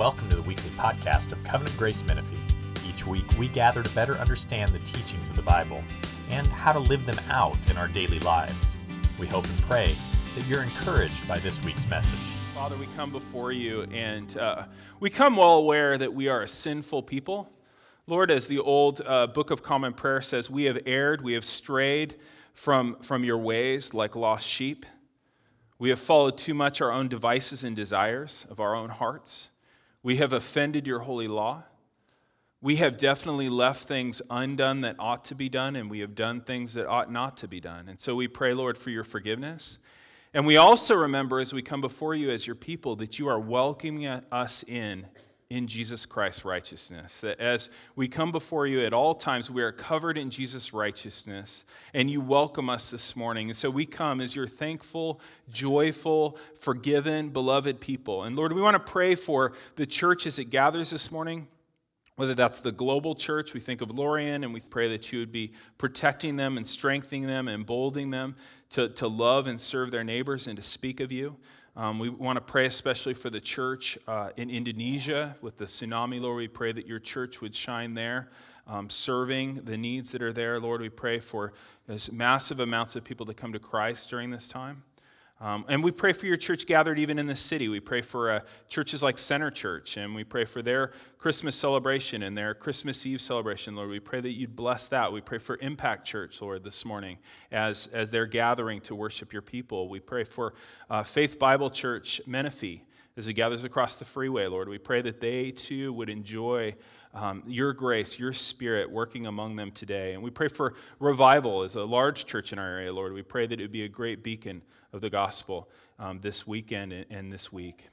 Welcome to the weekly podcast of Covenant Grace Menifee. Each week, we gather to better understand the teachings of the Bible and how to live them out in our daily lives. We hope and pray that you're encouraged by this week's message. Father, we come before you and uh, we come well aware that we are a sinful people. Lord, as the old uh, Book of Common Prayer says, we have erred, we have strayed from, from your ways like lost sheep. We have followed too much our own devices and desires of our own hearts. We have offended your holy law. We have definitely left things undone that ought to be done, and we have done things that ought not to be done. And so we pray, Lord, for your forgiveness. And we also remember as we come before you as your people that you are welcoming us in in Jesus Christ's righteousness. That as we come before you at all times, we are covered in Jesus' righteousness, and you welcome us this morning. And so we come as your thankful, joyful, forgiven, beloved people. And Lord, we want to pray for the church as it gathers this morning. Whether that's the global church, we think of Lorian and we pray that you would be protecting them and strengthening them, and emboldening them to, to love and serve their neighbors and to speak of you. Um, we want to pray especially for the church uh, in Indonesia with the tsunami, Lord. We pray that your church would shine there, um, serving the needs that are there. Lord, we pray for massive amounts of people to come to Christ during this time. Um, and we pray for your church gathered even in the city. We pray for uh, churches like Center Church, and we pray for their Christmas celebration and their Christmas Eve celebration, Lord. We pray that you'd bless that. We pray for Impact Church, Lord, this morning as, as they're gathering to worship your people. We pray for uh, Faith Bible Church Menifee as it gathers across the freeway, Lord. We pray that they too would enjoy um, your grace, your spirit working among them today. And we pray for revival as a large church in our area, Lord. We pray that it would be a great beacon of the gospel um, this weekend and this week.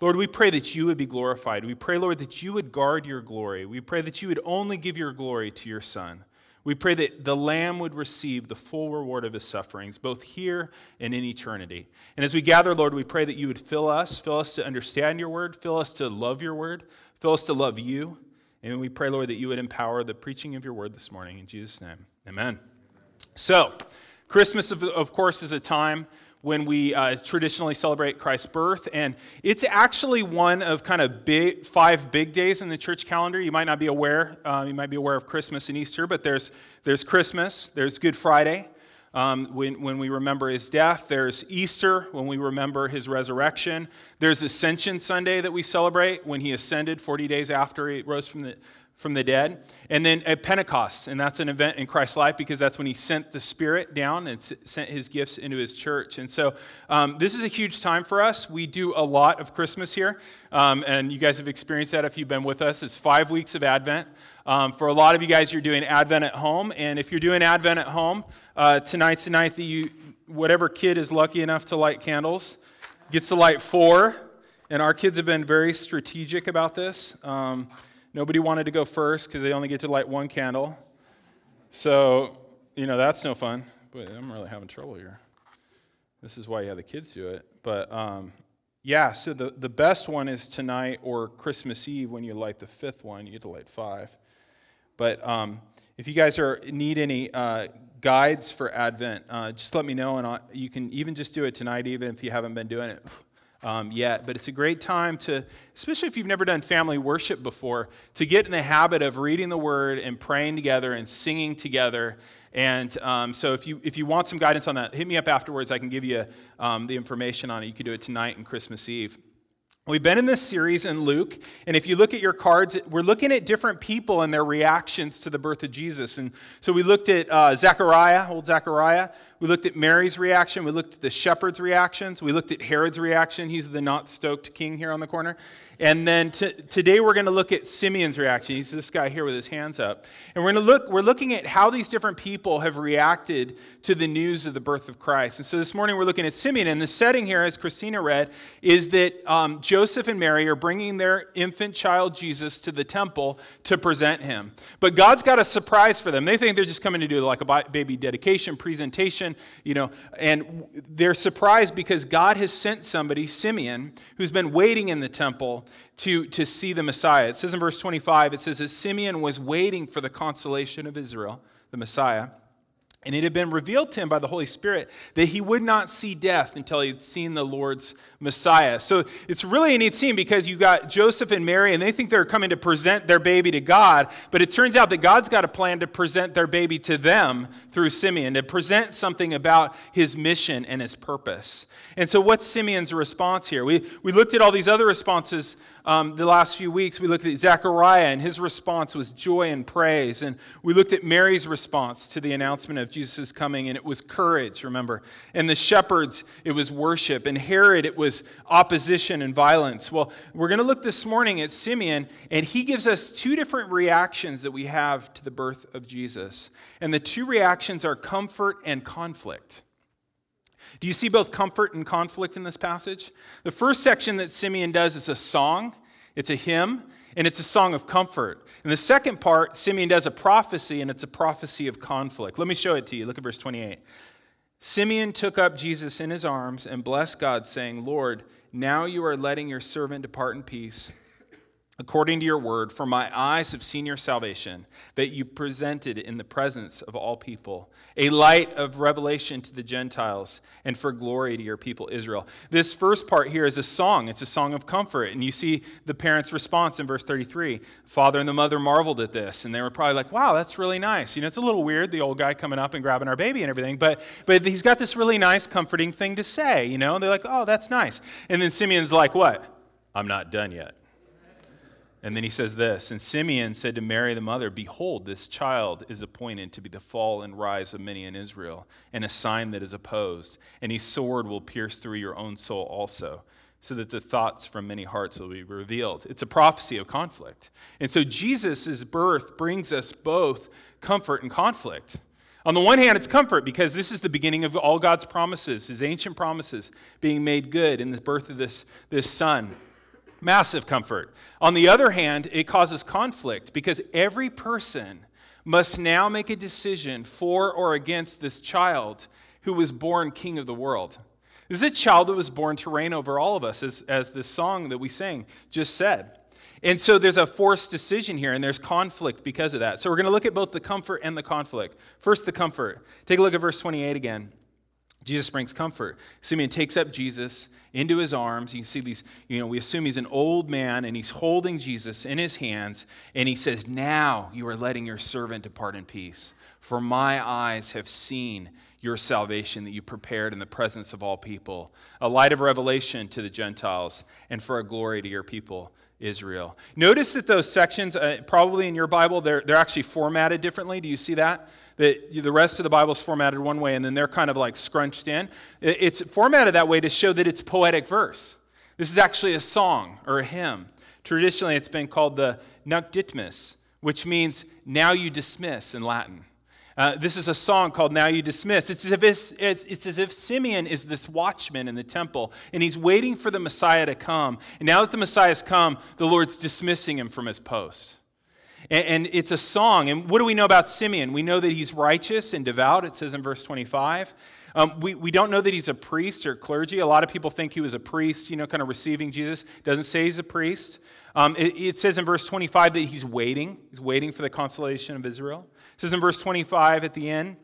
Lord, we pray that you would be glorified. We pray, Lord, that you would guard your glory. We pray that you would only give your glory to your Son. We pray that the Lamb would receive the full reward of his sufferings, both here and in eternity. And as we gather, Lord, we pray that you would fill us, fill us to understand your word, fill us to love your word, fill us to love you. And we pray, Lord, that you would empower the preaching of your word this morning. In Jesus' name, amen. So, Christmas, of, of course, is a time when we uh, traditionally celebrate Christ's birth. And it's actually one of kind of big, five big days in the church calendar. You might not be aware, uh, you might be aware of Christmas and Easter, but there's, there's Christmas, there's Good Friday. Um, when, when we remember his death, there's Easter when we remember his resurrection. There's Ascension Sunday that we celebrate when he ascended 40 days after he rose from the, from the dead. And then at Pentecost, and that's an event in Christ's life because that's when he sent the Spirit down and sent his gifts into his church. And so um, this is a huge time for us. We do a lot of Christmas here, um, and you guys have experienced that if you've been with us. It's five weeks of Advent. Um, for a lot of you guys, you're doing Advent at home, and if you're doing Advent at home, uh, tonight's the night that you, whatever kid is lucky enough to light candles, gets to light four. And our kids have been very strategic about this. Nobody wanted to go first because they only get to light one candle. So, you know, that's no fun. But I'm really having trouble here. This is why you have the kids do it. But um, yeah, so the, the best one is tonight or Christmas Eve when you light the fifth one. You get to light five. But um, if you guys are need any uh, guides for Advent, uh, just let me know, and I'll, you can even just do it tonight, even if you haven't been doing it um, yet. But it's a great time to, especially if you've never done family worship before, to get in the habit of reading the Word and praying together and singing together. And um, so, if you if you want some guidance on that, hit me up afterwards. I can give you um, the information on it. You can do it tonight and Christmas Eve. We've been in this series in Luke, and if you look at your cards, we're looking at different people and their reactions to the birth of Jesus. And so we looked at uh, Zechariah, old Zechariah. We looked at Mary's reaction. We looked at the shepherds' reactions. We looked at Herod's reaction. He's the not stoked king here on the corner. And then t- today we're going to look at Simeon's reaction. He's this guy here with his hands up. And we're going to look, we're looking at how these different people have reacted to the news of the birth of Christ. And so this morning we're looking at Simeon. And the setting here, as Christina read, is that um, Joseph and Mary are bringing their infant child Jesus to the temple to present him. But God's got a surprise for them. They think they're just coming to do like a baby dedication, presentation, you know, and they're surprised because God has sent somebody, Simeon, who's been waiting in the temple to, to see the Messiah. It says in verse 25, it says, As Simeon was waiting for the consolation of Israel, the Messiah, And it had been revealed to him by the Holy Spirit that he would not see death until he had seen the Lord's Messiah. So it's really a neat scene because you got Joseph and Mary, and they think they're coming to present their baby to God, but it turns out that God's got a plan to present their baby to them through Simeon, to present something about his mission and his purpose. And so, what's Simeon's response here? We, we looked at all these other responses um, the last few weeks. We looked at Zechariah, and his response was joy and praise. And we looked at Mary's response to the announcement of Jesus' coming, and it was courage, remember. And the shepherds, it was worship. And Herod, it was opposition and violence. Well, we're going to look this morning at Simeon, and he gives us two different reactions that we have to the birth of Jesus. And the two reactions are comfort and conflict. Do you see both comfort and conflict in this passage? The first section that Simeon does is a song, it's a hymn, and it's a song of comfort. And the second part, Simeon does a prophecy, and it's a prophecy of conflict. Let me show it to you. Look at verse 28. Simeon took up Jesus in his arms and blessed God, saying, Lord, now you are letting your servant depart in peace according to your word, for my eyes have seen your salvation, that you presented in the presence of all people, a light of revelation to the Gentiles, and for glory to your people Israel. This first part here is a song. It's a song of comfort. And you see the parents' response in verse 33. Father and the mother marveled at this, and they were probably like, wow, that's really nice. You know, it's a little weird, the old guy coming up and grabbing our baby and everything, but, but he's got this really nice, comforting thing to say, you know? And they're like, oh, that's nice. And then Simeon's like, what? I'm not done yet. And then he says this And Simeon said to Mary the mother, Behold, this child is appointed to be the fall and rise of many in Israel, and a sign that is opposed. And his sword will pierce through your own soul also, so that the thoughts from many hearts will be revealed. It's a prophecy of conflict. And so Jesus' birth brings us both comfort and conflict. On the one hand, it's comfort because this is the beginning of all God's promises, his ancient promises being made good in the birth of this, this son. Massive comfort. On the other hand, it causes conflict because every person must now make a decision for or against this child who was born king of the world. This is a child that was born to reign over all of us, as, as the song that we sang just said. And so there's a forced decision here, and there's conflict because of that. So we're going to look at both the comfort and the conflict. First, the comfort. Take a look at verse 28 again. Jesus brings comfort. Simeon takes up Jesus into his arms. You see these, you know, we assume he's an old man and he's holding Jesus in his hands. And he says, Now you are letting your servant depart in peace. For my eyes have seen your salvation that you prepared in the presence of all people, a light of revelation to the Gentiles, and for a glory to your people. Israel. Notice that those sections, uh, probably in your Bible, they're, they're actually formatted differently. Do you see that? That the rest of the Bible is formatted one way and then they're kind of like scrunched in. It's formatted that way to show that it's poetic verse. This is actually a song or a hymn. Traditionally, it's been called the Nunc Dimittis, which means now you dismiss in Latin. Uh, this is a song called Now You Dismiss. It's as, if it's, it's, it's as if Simeon is this watchman in the temple, and he's waiting for the Messiah to come. And now that the Messiah's come, the Lord's dismissing him from his post. And, and it's a song. And what do we know about Simeon? We know that he's righteous and devout, it says in verse 25. Um, we, we don't know that he's a priest or clergy. A lot of people think he was a priest, you know, kind of receiving Jesus. Doesn't say he's a priest. Um, it, it, says in verse 25 that he's waiting. He's waiting for the consolation of Israel. It says in verse 25 at the end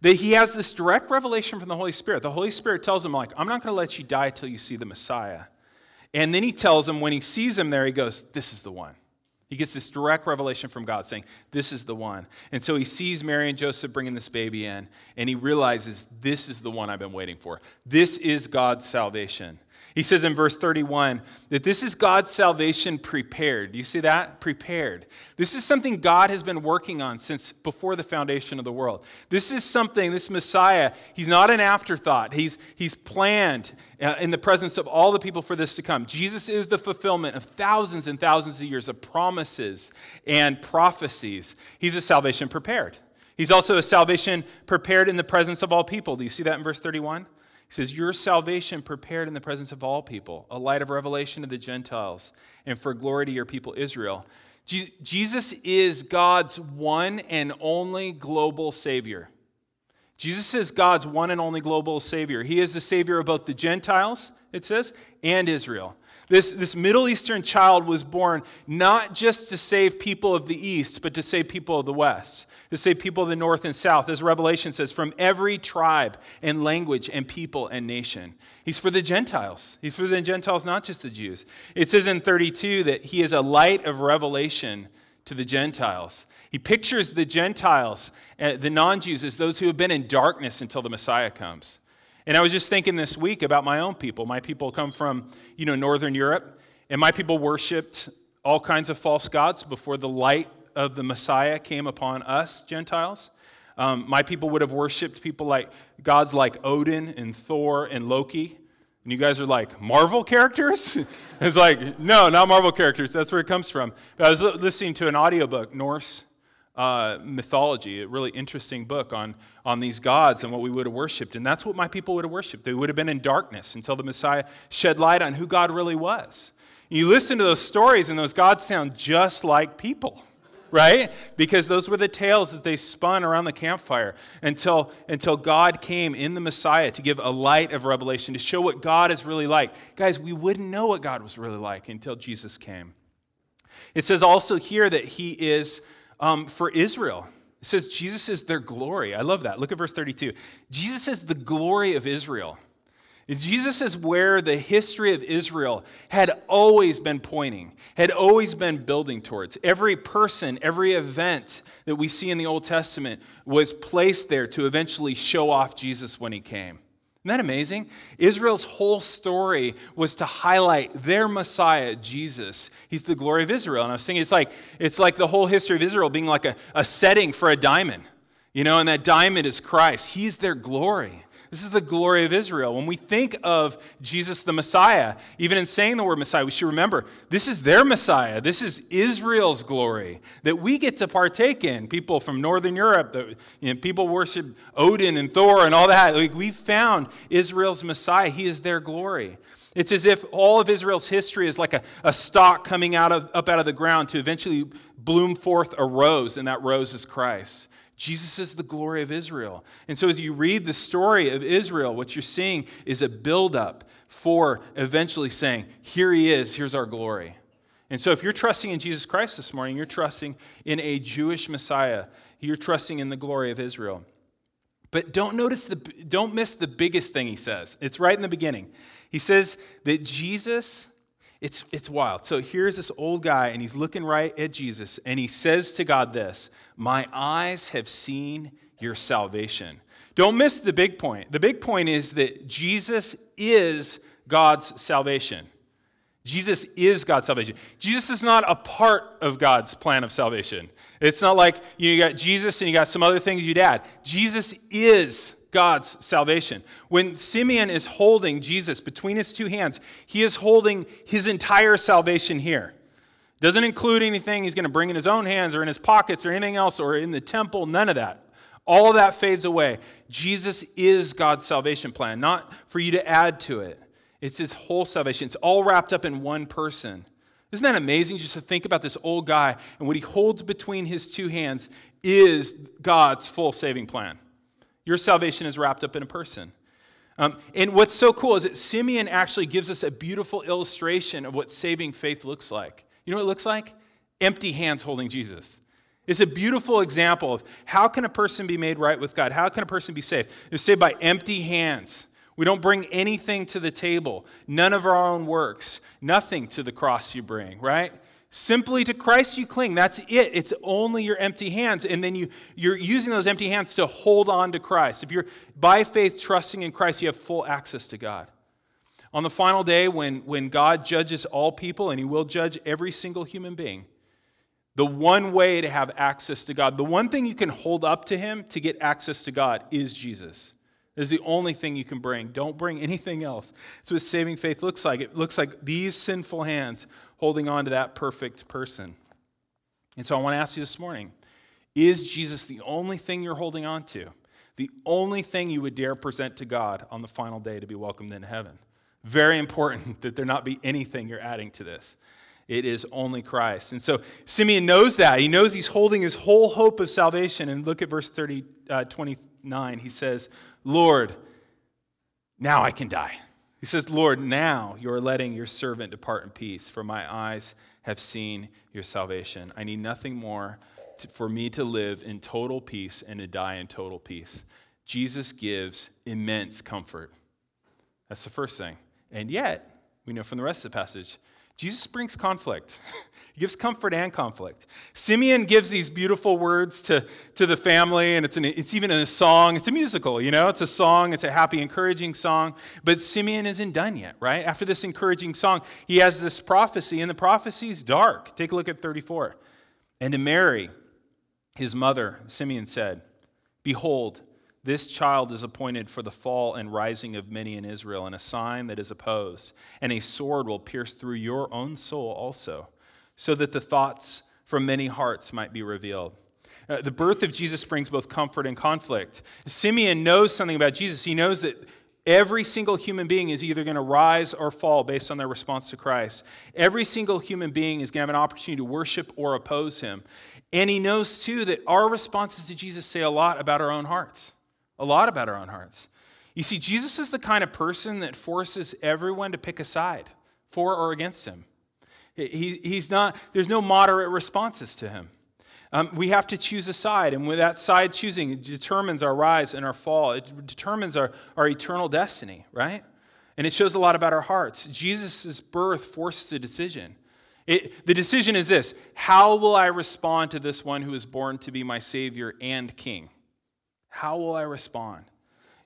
that he has this direct revelation from the Holy Spirit. The Holy Spirit tells him, like, I'm not going to let you die till you see the Messiah. And then he tells him, when he sees him there, he goes, This is the one. He gets this direct revelation from God saying, This is the one. And so he sees Mary and Joseph bringing this baby in, and he realizes, This is the one I've been waiting for. This is God's salvation. He says in verse 31 that this is God's salvation prepared. Do you see that? Prepared. This is something God has been working on since before the foundation of the world. This is something, this Messiah, he's not an afterthought. He's, he's planned uh, in the presence of all the people for this to come. Jesus is the fulfillment of thousands and thousands of years of promises and prophecies. He's a salvation prepared. He's also a salvation prepared in the presence of all people. Do you see that in verse 31? He says, Your salvation prepared in the presence of all people, a light of revelation to the Gentiles, and for glory to your people Israel. Jesus is God's one and only global Savior. Jesus is God's one and only global Savior. He is the Savior of both the Gentiles, it says, and Israel. This, this Middle Eastern child was born not just to save people of the East, but to save people of the West, to save people of the North and South, as Revelation says, from every tribe and language and people and nation. He's for the Gentiles. He's for the Gentiles, not just the Jews. It says in 32 that he is a light of revelation to the Gentiles. He pictures the Gentiles, uh, the non Jews, as those who have been in darkness until the Messiah comes. And I was just thinking this week about my own people. My people come from, you know, Northern Europe, and my people worshiped all kinds of false gods before the light of the Messiah came upon us, Gentiles. Um, my people would have worshiped people like gods like Odin and Thor and Loki. And you guys are like, Marvel characters? it's like, no, not Marvel characters. That's where it comes from. But I was listening to an audiobook, Norse uh, mythology, a really interesting book on, on these gods and what we would have worshiped. And that's what my people would have worshiped. They would have been in darkness until the Messiah shed light on who God really was. You listen to those stories, and those gods sound just like people, right? Because those were the tales that they spun around the campfire until, until God came in the Messiah to give a light of revelation, to show what God is really like. Guys, we wouldn't know what God was really like until Jesus came. It says also here that he is um, for Israel. It says Jesus is their glory. I love that. Look at verse 32. Jesus is the glory of Israel. Jesus is where the history of Israel had always been pointing, had always been building towards. Every person, every event that we see in the Old Testament was placed there to eventually show off Jesus when he came. Isn't that amazing? Israel's whole story was to highlight their Messiah, Jesus. He's the glory of Israel. And I was thinking, it's like, it's like the whole history of Israel being like a, a setting for a diamond, you know, and that diamond is Christ. He's their glory. This is the glory of Israel. When we think of Jesus the Messiah, even in saying the word Messiah, we should remember this is their Messiah. This is Israel's glory that we get to partake in. People from Northern Europe, the, you know, people worship Odin and Thor and all that. Like, we found Israel's Messiah. He is their glory. It's as if all of Israel's history is like a, a stalk coming out of, up out of the ground to eventually bloom forth a rose, and that rose is Christ. Jesus is the glory of Israel. And so, as you read the story of Israel, what you're seeing is a buildup for eventually saying, Here he is, here's our glory. And so, if you're trusting in Jesus Christ this morning, you're trusting in a Jewish Messiah, you're trusting in the glory of Israel. But don't notice the don't miss the biggest thing he says. It's right in the beginning. He says that Jesus it's, it's wild. So here's this old guy, and he's looking right at Jesus, and he says to God this My eyes have seen your salvation. Don't miss the big point. The big point is that Jesus is God's salvation. Jesus is God's salvation. Jesus is not a part of God's plan of salvation. It's not like you got Jesus and you got some other things you'd add. Jesus is God's salvation. When Simeon is holding Jesus between his two hands, he is holding his entire salvation here. Doesn't include anything he's going to bring in his own hands or in his pockets or anything else or in the temple, none of that. All of that fades away. Jesus is God's salvation plan, not for you to add to it. It's his whole salvation. It's all wrapped up in one person. Isn't that amazing just to think about this old guy and what he holds between his two hands is God's full saving plan? Your salvation is wrapped up in a person. Um, and what's so cool is that Simeon actually gives us a beautiful illustration of what saving faith looks like. You know what it looks like? Empty hands holding Jesus. It's a beautiful example of how can a person be made right with God? How can a person be saved? They're saved by empty hands. We don't bring anything to the table, none of our own works, nothing to the cross you bring, right? Simply to Christ you cling. That's it. It's only your empty hands. And then you, you're using those empty hands to hold on to Christ. If you're by faith trusting in Christ, you have full access to God. On the final day, when, when God judges all people, and He will judge every single human being, the one way to have access to God, the one thing you can hold up to Him to get access to God is Jesus. Is the only thing you can bring. Don't bring anything else. That's what saving faith looks like. It looks like these sinful hands holding on to that perfect person. And so I want to ask you this morning is Jesus the only thing you're holding on to? The only thing you would dare present to God on the final day to be welcomed into heaven? Very important that there not be anything you're adding to this. It is only Christ. And so Simeon knows that. He knows he's holding his whole hope of salvation. And look at verse 30, uh, 20, 9, he says, Lord, now I can die. He says, Lord, now you are letting your servant depart in peace, for my eyes have seen your salvation. I need nothing more to, for me to live in total peace and to die in total peace. Jesus gives immense comfort. That's the first thing. And yet, we know from the rest of the passage, Jesus brings conflict. he gives comfort and conflict. Simeon gives these beautiful words to, to the family, and it's, an, it's even a song. It's a musical, you know? It's a song, it's a happy, encouraging song. But Simeon isn't done yet, right? After this encouraging song, he has this prophecy, and the prophecy is dark. Take a look at 34. And to Mary, his mother, Simeon said, Behold, this child is appointed for the fall and rising of many in Israel, and a sign that is opposed. And a sword will pierce through your own soul also, so that the thoughts from many hearts might be revealed. Uh, the birth of Jesus brings both comfort and conflict. Simeon knows something about Jesus. He knows that every single human being is either going to rise or fall based on their response to Christ. Every single human being is going to have an opportunity to worship or oppose him. And he knows, too, that our responses to Jesus say a lot about our own hearts a lot about our own hearts. You see, Jesus is the kind of person that forces everyone to pick a side for or against him. He, he's not, there's no moderate responses to him. Um, we have to choose a side, and with that side choosing, it determines our rise and our fall. It determines our, our eternal destiny, right? And it shows a lot about our hearts. Jesus' birth forces a decision. It, the decision is this How will I respond to this one who is born to be my Savior and King? How will I respond?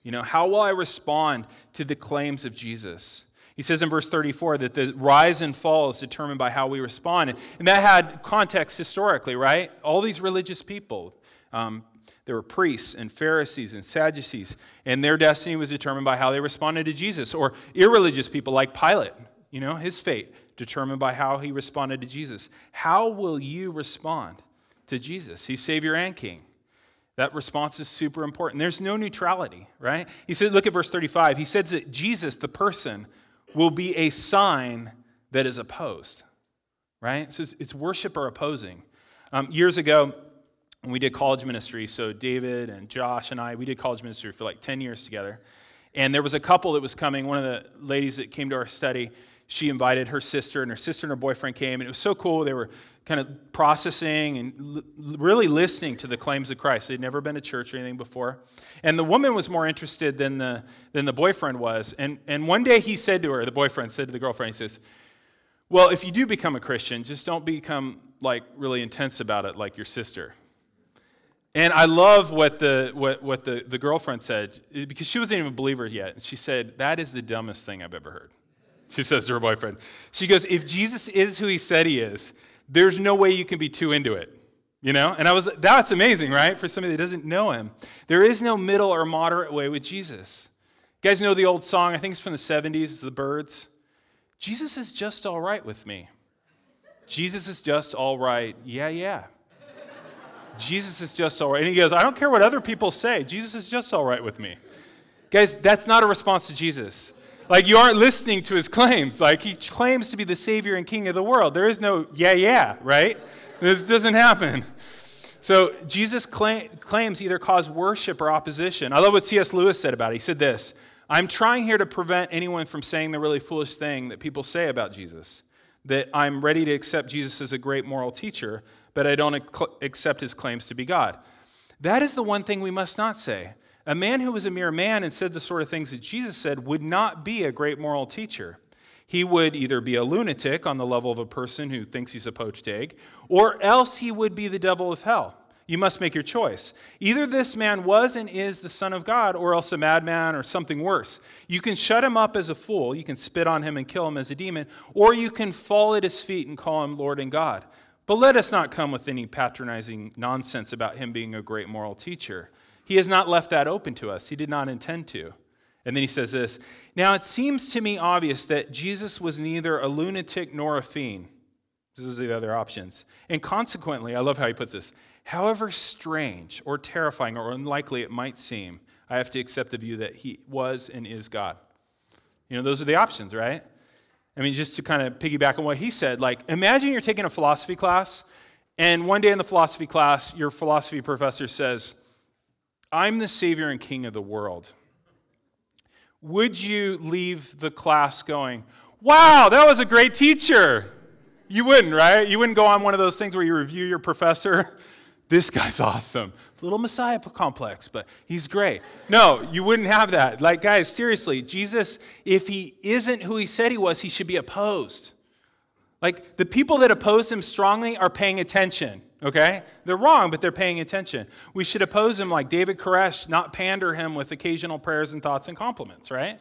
You know, how will I respond to the claims of Jesus? He says in verse 34 that the rise and fall is determined by how we respond. And that had context historically, right? All these religious people, um, there were priests and Pharisees and Sadducees, and their destiny was determined by how they responded to Jesus. Or irreligious people like Pilate, you know, his fate determined by how he responded to Jesus. How will you respond to Jesus? He's Savior and King. That response is super important. There's no neutrality, right? He said, look at verse 35. He says that Jesus, the person, will be a sign that is opposed, right? So it's, it's worship or opposing. Um, years ago, when we did college ministry, so David and Josh and I, we did college ministry for like 10 years together. And there was a couple that was coming, one of the ladies that came to our study, she invited her sister, and her sister and her boyfriend came, and it was so cool. They were kind of processing and l- really listening to the claims of Christ. They'd never been to church or anything before. And the woman was more interested than the, than the boyfriend was. And, and one day he said to her, the boyfriend said to the girlfriend, he says, Well, if you do become a Christian, just don't become like really intense about it like your sister. And I love what the, what, what the, the girlfriend said, eh, because she wasn't even a believer yet. And she said, That is the dumbest thing I've ever heard. She says to her boyfriend, She goes, If Jesus is who he said he is, there's no way you can be too into it. You know? And I was that's amazing, right? For somebody that doesn't know him. There is no middle or moderate way with Jesus. You guys know the old song, I think it's from the 70s, it's the Byrds. Jesus is just all right with me. Jesus is just all right. Yeah, yeah. Jesus is just all right. And he goes, I don't care what other people say. Jesus is just all right with me. Guys, that's not a response to Jesus. Like, you aren't listening to his claims. Like, he claims to be the Savior and King of the world. There is no, yeah, yeah, right? This doesn't happen. So, Jesus claim, claims either cause worship or opposition. I love what C.S. Lewis said about it. He said this I'm trying here to prevent anyone from saying the really foolish thing that people say about Jesus that I'm ready to accept Jesus as a great moral teacher, but I don't accept his claims to be God. That is the one thing we must not say. A man who was a mere man and said the sort of things that Jesus said would not be a great moral teacher. He would either be a lunatic on the level of a person who thinks he's a poached egg, or else he would be the devil of hell. You must make your choice. Either this man was and is the Son of God, or else a madman or something worse. You can shut him up as a fool, you can spit on him and kill him as a demon, or you can fall at his feet and call him Lord and God. But let us not come with any patronizing nonsense about him being a great moral teacher. He has not left that open to us. He did not intend to. And then he says this Now it seems to me obvious that Jesus was neither a lunatic nor a fiend. These are the other options. And consequently, I love how he puts this however strange or terrifying or unlikely it might seem, I have to accept the view that he was and is God. You know, those are the options, right? I mean, just to kind of piggyback on what he said, like, imagine you're taking a philosophy class, and one day in the philosophy class, your philosophy professor says, I'm the Savior and King of the world, would you leave the class going, Wow, that was a great teacher? You wouldn't, right? You wouldn't go on one of those things where you review your professor. This guy's awesome. Little Messiah complex, but he's great. No, you wouldn't have that. Like, guys, seriously, Jesus, if he isn't who he said he was, he should be opposed. Like, the people that oppose him strongly are paying attention, okay? They're wrong, but they're paying attention. We should oppose him like David Koresh, not pander him with occasional prayers and thoughts and compliments, right?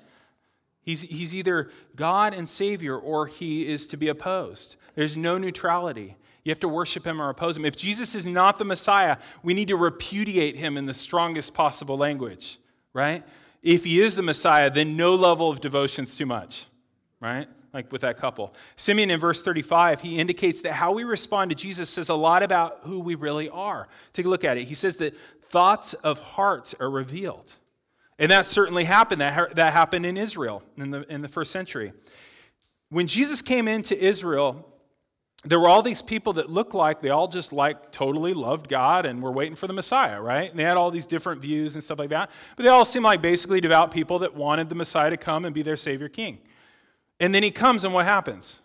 He's, he's either God and Savior or he is to be opposed. There's no neutrality. You have to worship him or oppose him. If Jesus is not the Messiah, we need to repudiate him in the strongest possible language, right? If he is the Messiah, then no level of devotion is too much, right? Like with that couple. Simeon in verse 35, he indicates that how we respond to Jesus says a lot about who we really are. Take a look at it. He says that thoughts of hearts are revealed. And that certainly happened. That, that happened in Israel in the, in the first century. When Jesus came into Israel, there were all these people that looked like they all just like totally loved God and were waiting for the Messiah, right? And they had all these different views and stuff like that. But they all seemed like basically devout people that wanted the Messiah to come and be their Savior King. And then he comes, and what happens?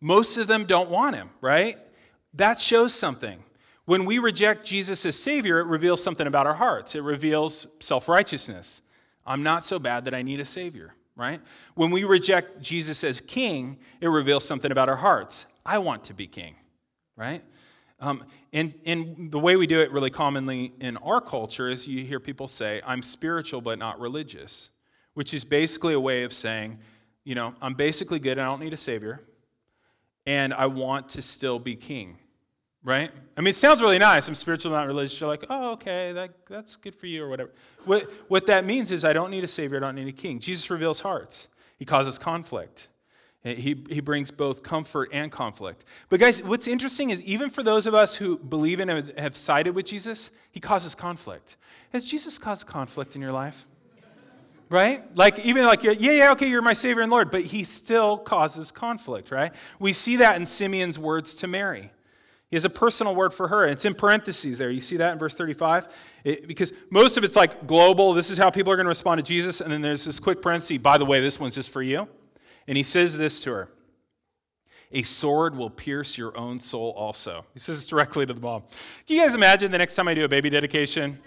Most of them don't want him, right? That shows something. When we reject Jesus as Savior, it reveals something about our hearts. It reveals self righteousness. I'm not so bad that I need a Savior, right? When we reject Jesus as King, it reveals something about our hearts. I want to be King, right? Um, and, and the way we do it really commonly in our culture is you hear people say, I'm spiritual but not religious, which is basically a way of saying, you know, I'm basically good, I don't need a Savior, and I want to still be King right? I mean, it sounds really nice. I'm spiritual, not religious. You're like, oh, okay, that, that's good for you, or whatever. What, what that means is I don't need a savior, I don't need a king. Jesus reveals hearts, he causes conflict. Eh, he, he brings both comfort and conflict. But, guys, what's interesting is even for those of us who believe in and have sided with Jesus, he causes conflict. Has Jesus caused conflict in your life? Right? Like, even like, yeah, yeah, okay, you're my Savior and Lord, but he still causes conflict, right? We see that in Simeon's words to Mary. He has a personal word for her. It's in parentheses there. You see that in verse 35? It, because most of it's like global. This is how people are going to respond to Jesus. And then there's this quick parenthesis. By the way, this one's just for you. And he says this to her A sword will pierce your own soul also. He says this directly to the mom. Can you guys imagine the next time I do a baby dedication?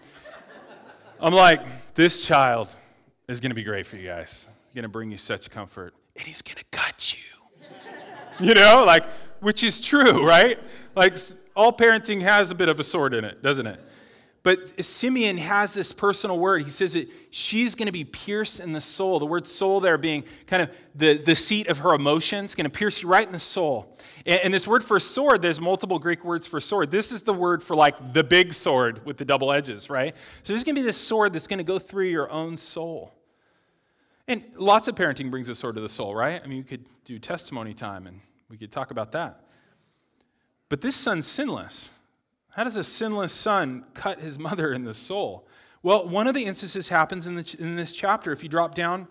I'm like, this child is going to be great for you guys. He's going to bring you such comfort. And he's going to cut you. you know, like, which is true, right? Like all parenting has a bit of a sword in it, doesn't it? But Simeon has this personal word. He says that she's going to be pierced in the soul. The word soul there being kind of the, the seat of her emotions, going to pierce you right in the soul. And, and, this word for sword, there's multiple Greek words for sword. This is the word for like the big sword with the double edges, right? So there's going to be this sword that's going to go through your own soul. And lots of parenting brings a sword to the soul, right? I mean, you could do testimony time and we could talk about that. But this son's sinless. How does a sinless son cut his mother in the soul? Well, one of the instances happens in, the, in this chapter. If you drop down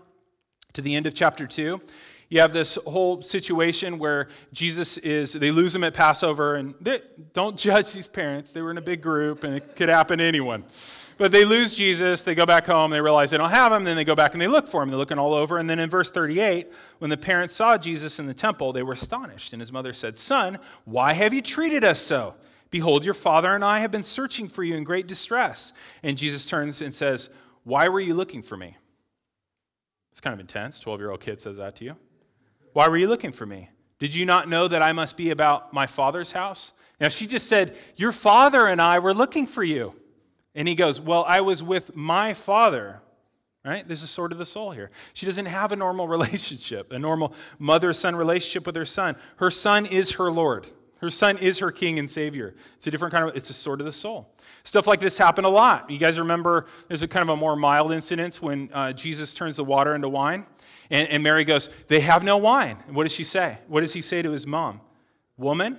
to the end of chapter 2, you have this whole situation where Jesus is, they lose him at Passover, and they, don't judge these parents. They were in a big group, and it could happen to anyone. But they lose Jesus, they go back home, they realize they don't have him, then they go back and they look for him. They're looking all over. And then in verse 38, when the parents saw Jesus in the temple, they were astonished. And his mother said, Son, why have you treated us so? Behold, your father and I have been searching for you in great distress. And Jesus turns and says, Why were you looking for me? It's kind of intense. 12 year old kid says that to you. Why were you looking for me? Did you not know that I must be about my father's house? Now, she just said, Your father and I were looking for you. And he goes, Well, I was with my father. Right? There's a sword of the soul here. She doesn't have a normal relationship, a normal mother son relationship with her son. Her son is her Lord. Her son is her king and savior. It's a different kind of, it's a sword of the soul. Stuff like this happened a lot. You guys remember there's a kind of a more mild incident when uh, Jesus turns the water into wine. And, and Mary goes, They have no wine. And what does she say? What does he say to his mom? Woman?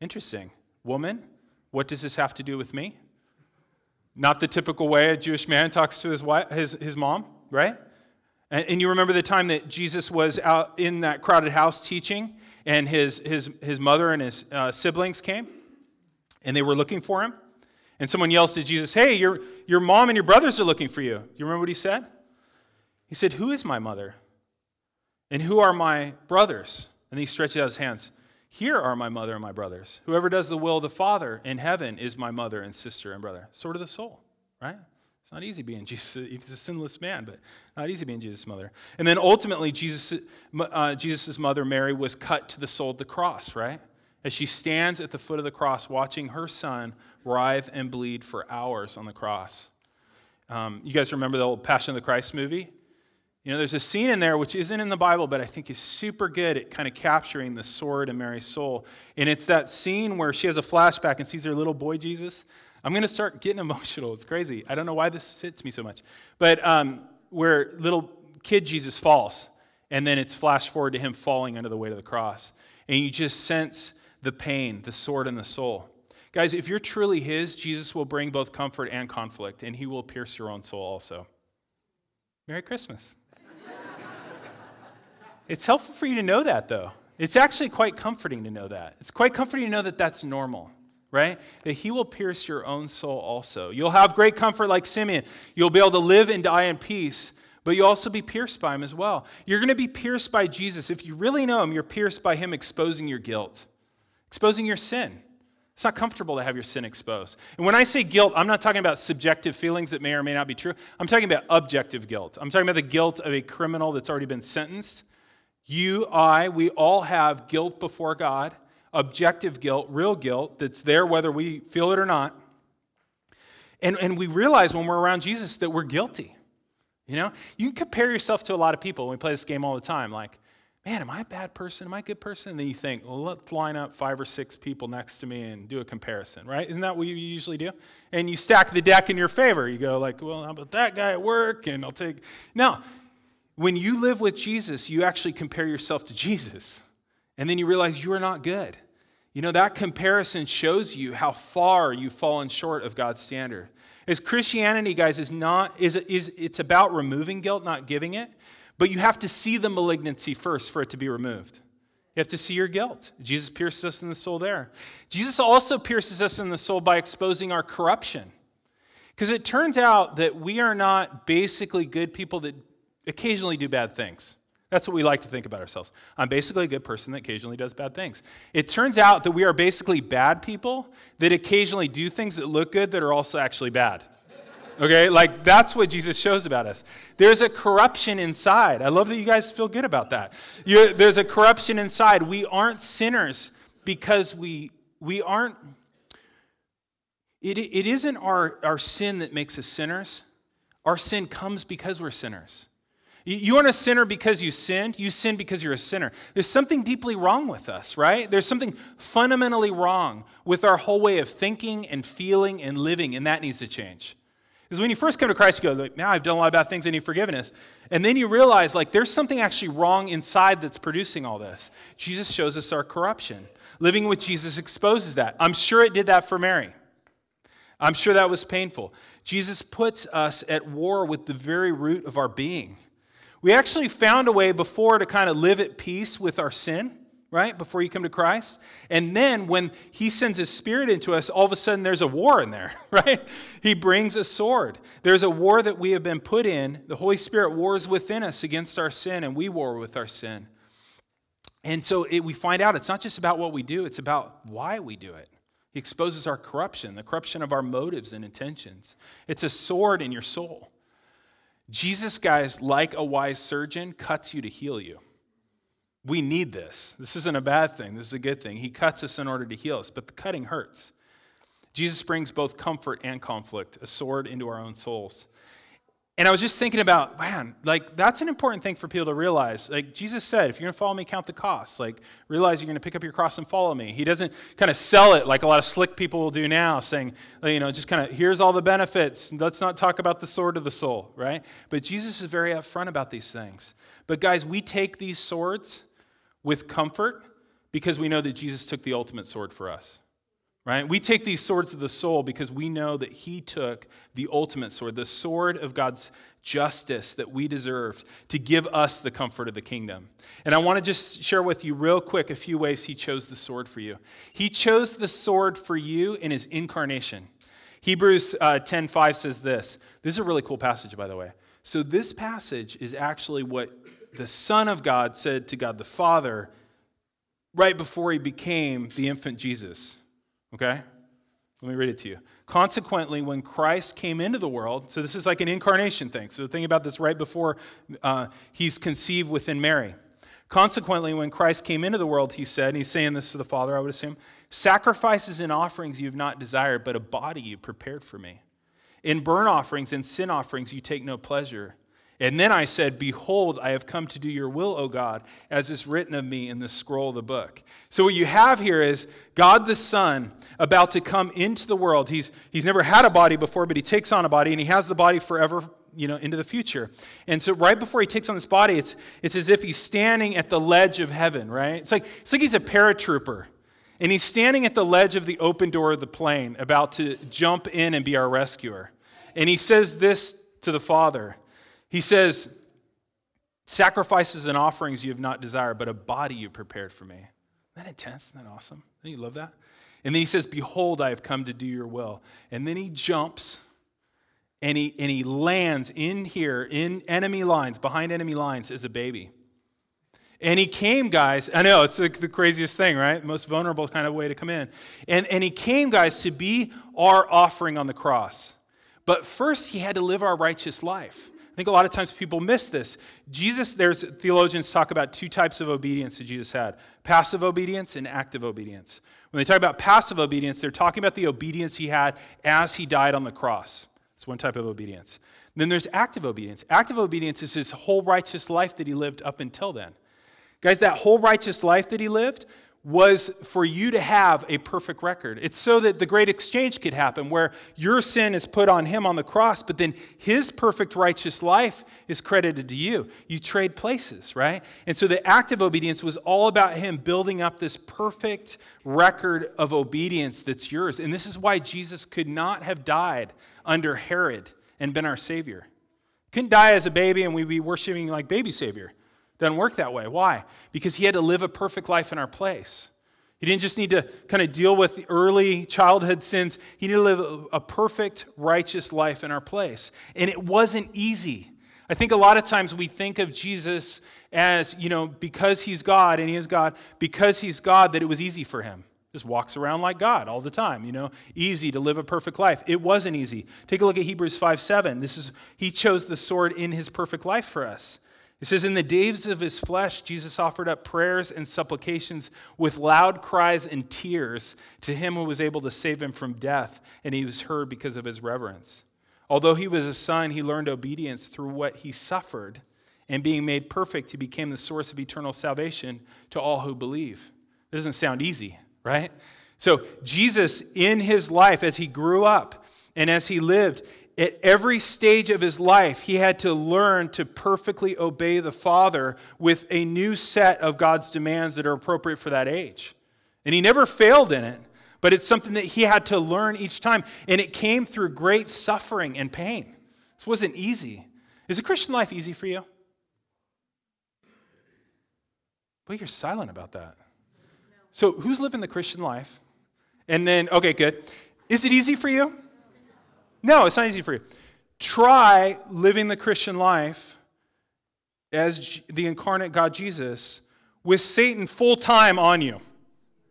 Interesting. Woman? What does this have to do with me? Not the typical way a Jewish man talks to his, wife, his, his mom, right? And, and you remember the time that Jesus was out in that crowded house teaching, and his, his, his mother and his uh, siblings came, and they were looking for him. and someone yells to Jesus, Hey, your, your mom and your brothers are looking for you. You remember what he said? He said, Who is my mother? And who are my brothers? And he stretches out his hands. Here are my mother and my brothers. Whoever does the will of the Father in heaven is my mother and sister and brother. Sort of the soul, right? It's not easy being Jesus. He's a sinless man, but not easy being Jesus' mother. And then ultimately, Jesus' uh, mother, Mary, was cut to the soul of the cross, right? As she stands at the foot of the cross, watching her son writhe and bleed for hours on the cross. Um, you guys remember the old Passion of the Christ movie? You know, there's a scene in there which isn't in the Bible, but I think is super good at kind of capturing the sword in Mary's soul. And it's that scene where she has a flashback and sees her little boy Jesus. I'm going to start getting emotional. It's crazy. I don't know why this hits me so much. But um, where little kid Jesus falls, and then it's flash forward to him falling under the weight of the cross. And you just sense the pain, the sword in the soul. Guys, if you're truly his, Jesus will bring both comfort and conflict, and he will pierce your own soul also. Merry Christmas. It's helpful for you to know that, though. It's actually quite comforting to know that. It's quite comforting to know that that's normal, right? That he will pierce your own soul also. You'll have great comfort like Simeon. You'll be able to live and die in peace, but you'll also be pierced by him as well. You're going to be pierced by Jesus. If you really know him, you're pierced by him exposing your guilt, exposing your sin. It's not comfortable to have your sin exposed. And when I say guilt, I'm not talking about subjective feelings that may or may not be true. I'm talking about objective guilt. I'm talking about the guilt of a criminal that's already been sentenced you, I, we all have guilt before God, objective guilt, real guilt that's there whether we feel it or not. And, and we realize when we're around Jesus that we're guilty. You know, you can compare yourself to a lot of people. We play this game all the time. Like, man, am I a bad person? Am I a good person? And then you think, well, let's line up five or six people next to me and do a comparison, right? Isn't that what you usually do? And you stack the deck in your favor. You go like, well, how about that guy at work? And I'll take. No, when you live with Jesus, you actually compare yourself to Jesus. And then you realize you are not good. You know, that comparison shows you how far you've fallen short of God's standard. As Christianity, guys, is not, is, is it's about removing guilt, not giving it. But you have to see the malignancy first for it to be removed. You have to see your guilt. Jesus pierces us in the soul there. Jesus also pierces us in the soul by exposing our corruption. Because it turns out that we are not basically good people that occasionally do bad things. That's what we like to think about ourselves. I'm basically a good person that occasionally does bad things. It turns out that we are basically bad people that occasionally do things that look good that are also actually bad. Okay? Like that's what Jesus shows about us. There's a corruption inside. I love that you guys feel good about that. You're, there's a corruption inside. We aren't sinners because we we aren't it, it isn't our, our sin that makes us sinners. Our sin comes because we're sinners. You aren't a sinner because you sinned. You sinned because you're a sinner. There's something deeply wrong with us, right? There's something fundamentally wrong with our whole way of thinking and feeling and living, and that needs to change. Because when you first come to Christ, you go, like, man, I've done a lot of bad things, I need forgiveness. And then you realize, like, there's something actually wrong inside that's producing all this. Jesus shows us our corruption. Living with Jesus exposes that. I'm sure it did that for Mary. I'm sure that was painful. Jesus puts us at war with the very root of our being. We actually found a way before to kind of live at peace with our sin, right? Before you come to Christ. And then when He sends His Spirit into us, all of a sudden there's a war in there, right? He brings a sword. There's a war that we have been put in. The Holy Spirit wars within us against our sin, and we war with our sin. And so it, we find out it's not just about what we do, it's about why we do it. He exposes our corruption, the corruption of our motives and intentions. It's a sword in your soul. Jesus, guys, like a wise surgeon, cuts you to heal you. We need this. This isn't a bad thing, this is a good thing. He cuts us in order to heal us, but the cutting hurts. Jesus brings both comfort and conflict, a sword into our own souls. And I was just thinking about, man, like that's an important thing for people to realize. Like Jesus said, if you're going to follow me, count the cost. Like realize you're going to pick up your cross and follow me. He doesn't kind of sell it like a lot of slick people will do now, saying, uh, you know, just kind of here's all the benefits. Let's not talk about the sword of the soul, right? But Jesus is very upfront about these things. But guys, we take these swords with comfort because we know that Jesus took the ultimate sword for us right? We take these swords of the soul because we know that he took the ultimate sword, the sword of God's justice that we deserved to give us the comfort of the kingdom. And I want to just share with you real quick a few ways he chose the sword for you. He chose the sword for you in his incarnation. Hebrews uh, 10.5 says this. This is a really cool passage, by the way. So this passage is actually what the Son of God said to God the Father right before he became the infant Jesus. Okay? Let me read it to you. Consequently, when Christ came into the world, so this is like an incarnation thing. So think about this right before uh, he's conceived within Mary. Consequently, when Christ came into the world, he said, and he's saying this to the Father, I would assume, sacrifices and offerings you have not desired, but a body you prepared for me. In burnt offerings and sin offerings you take no pleasure. And then I said, Behold, I have come to do your will, O God, as is written of me in the scroll of the book. So, what you have here is God the Son about to come into the world. He's, he's never had a body before, but he takes on a body, and he has the body forever, you know, into the future. And so, right before he takes on this body, it's, it's as if he's standing at the ledge of heaven, right? It's like, it's like he's a paratrooper. And he's standing at the ledge of the open door of the plane, about to jump in and be our rescuer. And he says this to the Father. He says, Sacrifices and offerings you have not desired, but a body you prepared for me. Isn't that intense? Isn't that awesome? Don't you love that? And then he says, Behold, I have come to do your will. And then he jumps and he, and he lands in here, in enemy lines, behind enemy lines, as a baby. And he came, guys. I know, it's like the craziest thing, right? Most vulnerable kind of way to come in. And, and he came, guys, to be our offering on the cross. But first, he had to live our righteous life. I think a lot of times people miss this. Jesus, there's theologians talk about two types of obedience that Jesus had passive obedience and active obedience. When they talk about passive obedience, they're talking about the obedience he had as he died on the cross. It's one type of obedience. Then there's active obedience. Active obedience is his whole righteous life that he lived up until then. Guys, that whole righteous life that he lived was for you to have a perfect record. It's so that the great exchange could happen where your sin is put on him on the cross, but then his perfect righteous life is credited to you. You trade places, right? And so the active obedience was all about him building up this perfect record of obedience that's yours. And this is why Jesus could not have died under Herod and been our Savior. Couldn't die as a baby and we'd be worshiping like baby Savior. Doesn't work that way. Why? Because he had to live a perfect life in our place. He didn't just need to kind of deal with the early childhood sins, he needed to live a perfect, righteous life in our place. And it wasn't easy. I think a lot of times we think of Jesus as, you know, because he's God and he is God, because he's God, that it was easy for him. Just walks around like God all the time, you know, easy to live a perfect life. It wasn't easy. Take a look at Hebrews 5 7. This is, he chose the sword in his perfect life for us. It says, In the days of his flesh, Jesus offered up prayers and supplications with loud cries and tears to him who was able to save him from death, and he was heard because of his reverence. Although he was a son, he learned obedience through what he suffered, and being made perfect, he became the source of eternal salvation to all who believe. It doesn't sound easy, right? So, Jesus, in his life, as he grew up and as he lived, at every stage of his life, he had to learn to perfectly obey the Father with a new set of God's demands that are appropriate for that age. And he never failed in it, but it's something that he had to learn each time. And it came through great suffering and pain. This wasn't easy. Is a Christian life easy for you? Well, you're silent about that. So, who's living the Christian life? And then, okay, good. Is it easy for you? No, it's not easy for you. Try living the Christian life as the incarnate God Jesus with Satan full time on you.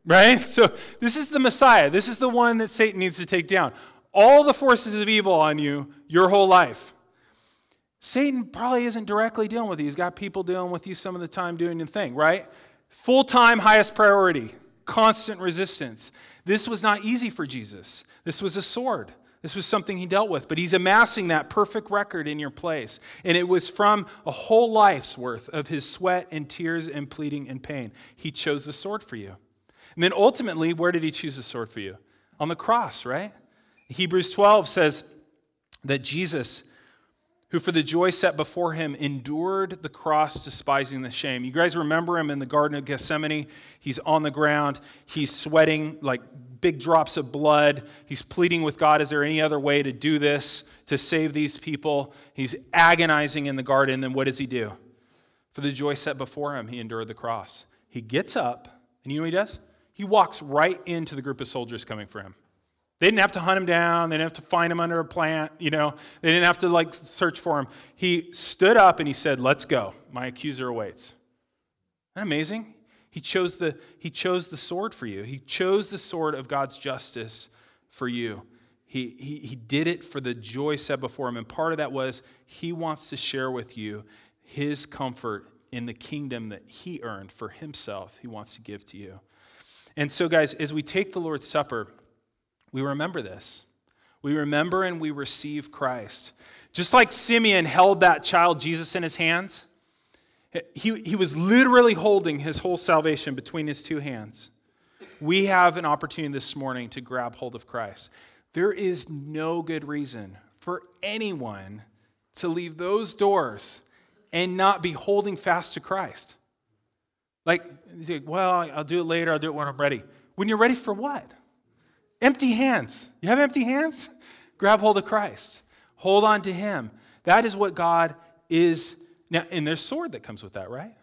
Right? So, this is the Messiah. This is the one that Satan needs to take down. All the forces of evil on you your whole life. Satan probably isn't directly dealing with you. He's got people dealing with you some of the time doing the thing, right? Full time, highest priority, constant resistance. This was not easy for Jesus. This was a sword. This was something he dealt with, but he's amassing that perfect record in your place. And it was from a whole life's worth of his sweat and tears and pleading and pain. He chose the sword for you. And then ultimately, where did he choose the sword for you? On the cross, right? Hebrews 12 says that Jesus who for the joy set before him endured the cross, despising the shame. You guys remember him in the Garden of Gethsemane? He's on the ground, he's sweating like big drops of blood. He's pleading with God, is there any other way to do this, to save these people? He's agonizing in the garden, and what does he do? For the joy set before him, he endured the cross. He gets up, and you know what he does? He walks right into the group of soldiers coming for him. They didn't have to hunt him down. They didn't have to find him under a plant. You know, they didn't have to like search for him. He stood up and he said, "Let's go. My accuser awaits." Isn't that amazing? He chose the he chose the sword for you. He chose the sword of God's justice for you. He, he, he did it for the joy set before him. And part of that was he wants to share with you his comfort in the kingdom that he earned for himself. He wants to give to you. And so, guys, as we take the Lord's Supper, we remember this. We remember and we receive Christ. Just like Simeon held that child Jesus in his hands, he, he was literally holding his whole salvation between his two hands. We have an opportunity this morning to grab hold of Christ. There is no good reason for anyone to leave those doors and not be holding fast to Christ. Like, well, I'll do it later, I'll do it when I'm ready. When you're ready for what? Empty hands. You have empty hands? Grab hold of Christ. Hold on to Him. That is what God is. Now, and there's sword that comes with that, right?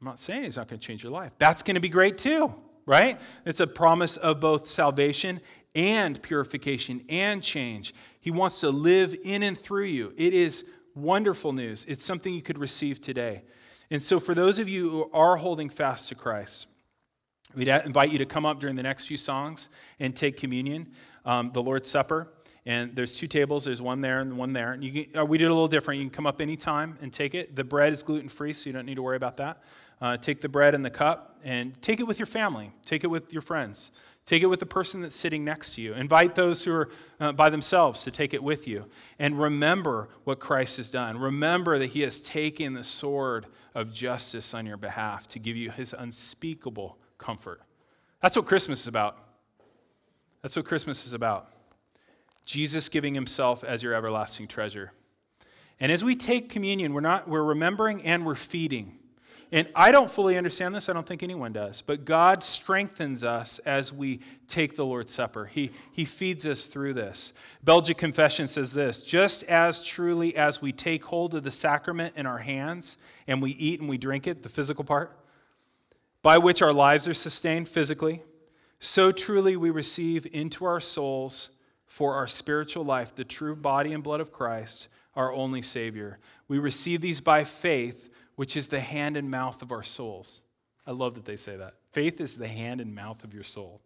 I'm not saying He's not going to change your life. That's going to be great too, right? It's a promise of both salvation and purification and change. He wants to live in and through you. It is wonderful news. It's something you could receive today. And so, for those of you who are holding fast to Christ, We'd invite you to come up during the next few songs and take communion, um, the Lord's Supper. And there's two tables. There's one there and one there. And can, uh, we did a little different. You can come up anytime and take it. The bread is gluten free, so you don't need to worry about that. Uh, take the bread and the cup and take it with your family. Take it with your friends. Take it with the person that's sitting next to you. Invite those who are uh, by themselves to take it with you. And remember what Christ has done. Remember that he has taken the sword of justice on your behalf to give you his unspeakable comfort. That's what Christmas is about. That's what Christmas is about. Jesus giving himself as your everlasting treasure. And as we take communion, we're not we're remembering and we're feeding. And I don't fully understand this, I don't think anyone does, but God strengthens us as we take the Lord's Supper. He, he feeds us through this. Belgic Confession says this just as truly as we take hold of the sacrament in our hands and we eat and we drink it, the physical part, by which our lives are sustained physically, so truly we receive into our souls for our spiritual life the true body and blood of Christ, our only Savior. We receive these by faith, which is the hand and mouth of our souls. I love that they say that. Faith is the hand and mouth of your soul.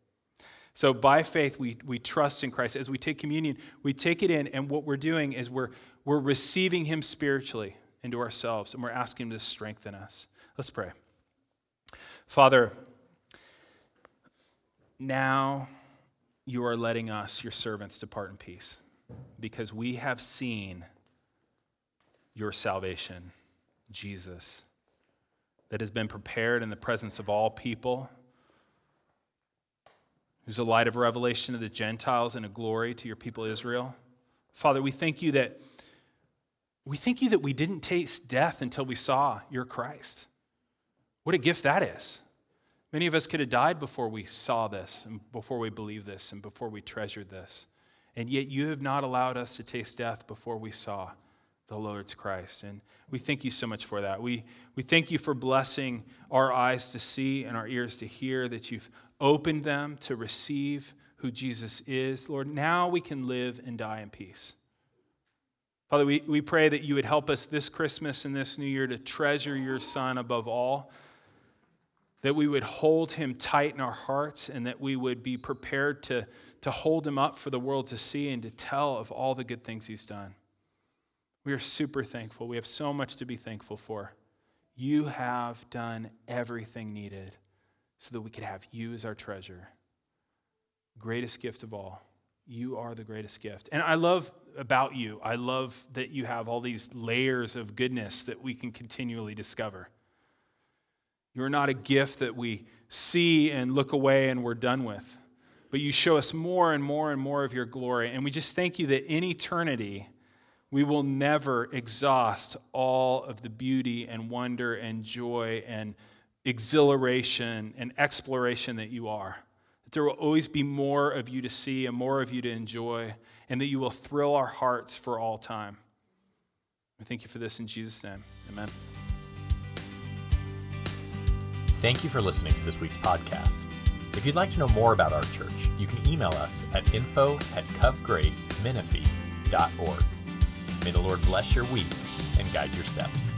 So by faith, we, we trust in Christ. As we take communion, we take it in, and what we're doing is we're, we're receiving Him spiritually into ourselves, and we're asking Him to strengthen us. Let's pray. Father, now you are letting us, your servants, depart in peace because we have seen your salvation, Jesus, that has been prepared in the presence of all people, who's a light of revelation to the Gentiles and a glory to your people Israel. Father, we thank you that we thank you that we didn't taste death until we saw your Christ. What a gift that is. Many of us could have died before we saw this, and before we believed this, and before we treasured this. And yet you have not allowed us to taste death before we saw the Lord's Christ. And we thank you so much for that. We, we thank you for blessing our eyes to see and our ears to hear, that you've opened them to receive who Jesus is. Lord, now we can live and die in peace. Father, we, we pray that you would help us this Christmas and this new year to treasure your Son above all that we would hold him tight in our hearts and that we would be prepared to, to hold him up for the world to see and to tell of all the good things he's done. We are super thankful. We have so much to be thankful for. You have done everything needed so that we could have you as our treasure. Greatest gift of all. You are the greatest gift. And I love about you, I love that you have all these layers of goodness that we can continually discover. You're not a gift that we see and look away and we're done with. But you show us more and more and more of your glory. And we just thank you that in eternity, we will never exhaust all of the beauty and wonder and joy and exhilaration and exploration that you are. That there will always be more of you to see and more of you to enjoy, and that you will thrill our hearts for all time. We thank you for this in Jesus' name. Amen. Thank you for listening to this week's podcast. If you'd like to know more about our church, you can email us at info at covgracemenifee.org. May the Lord bless your week and guide your steps.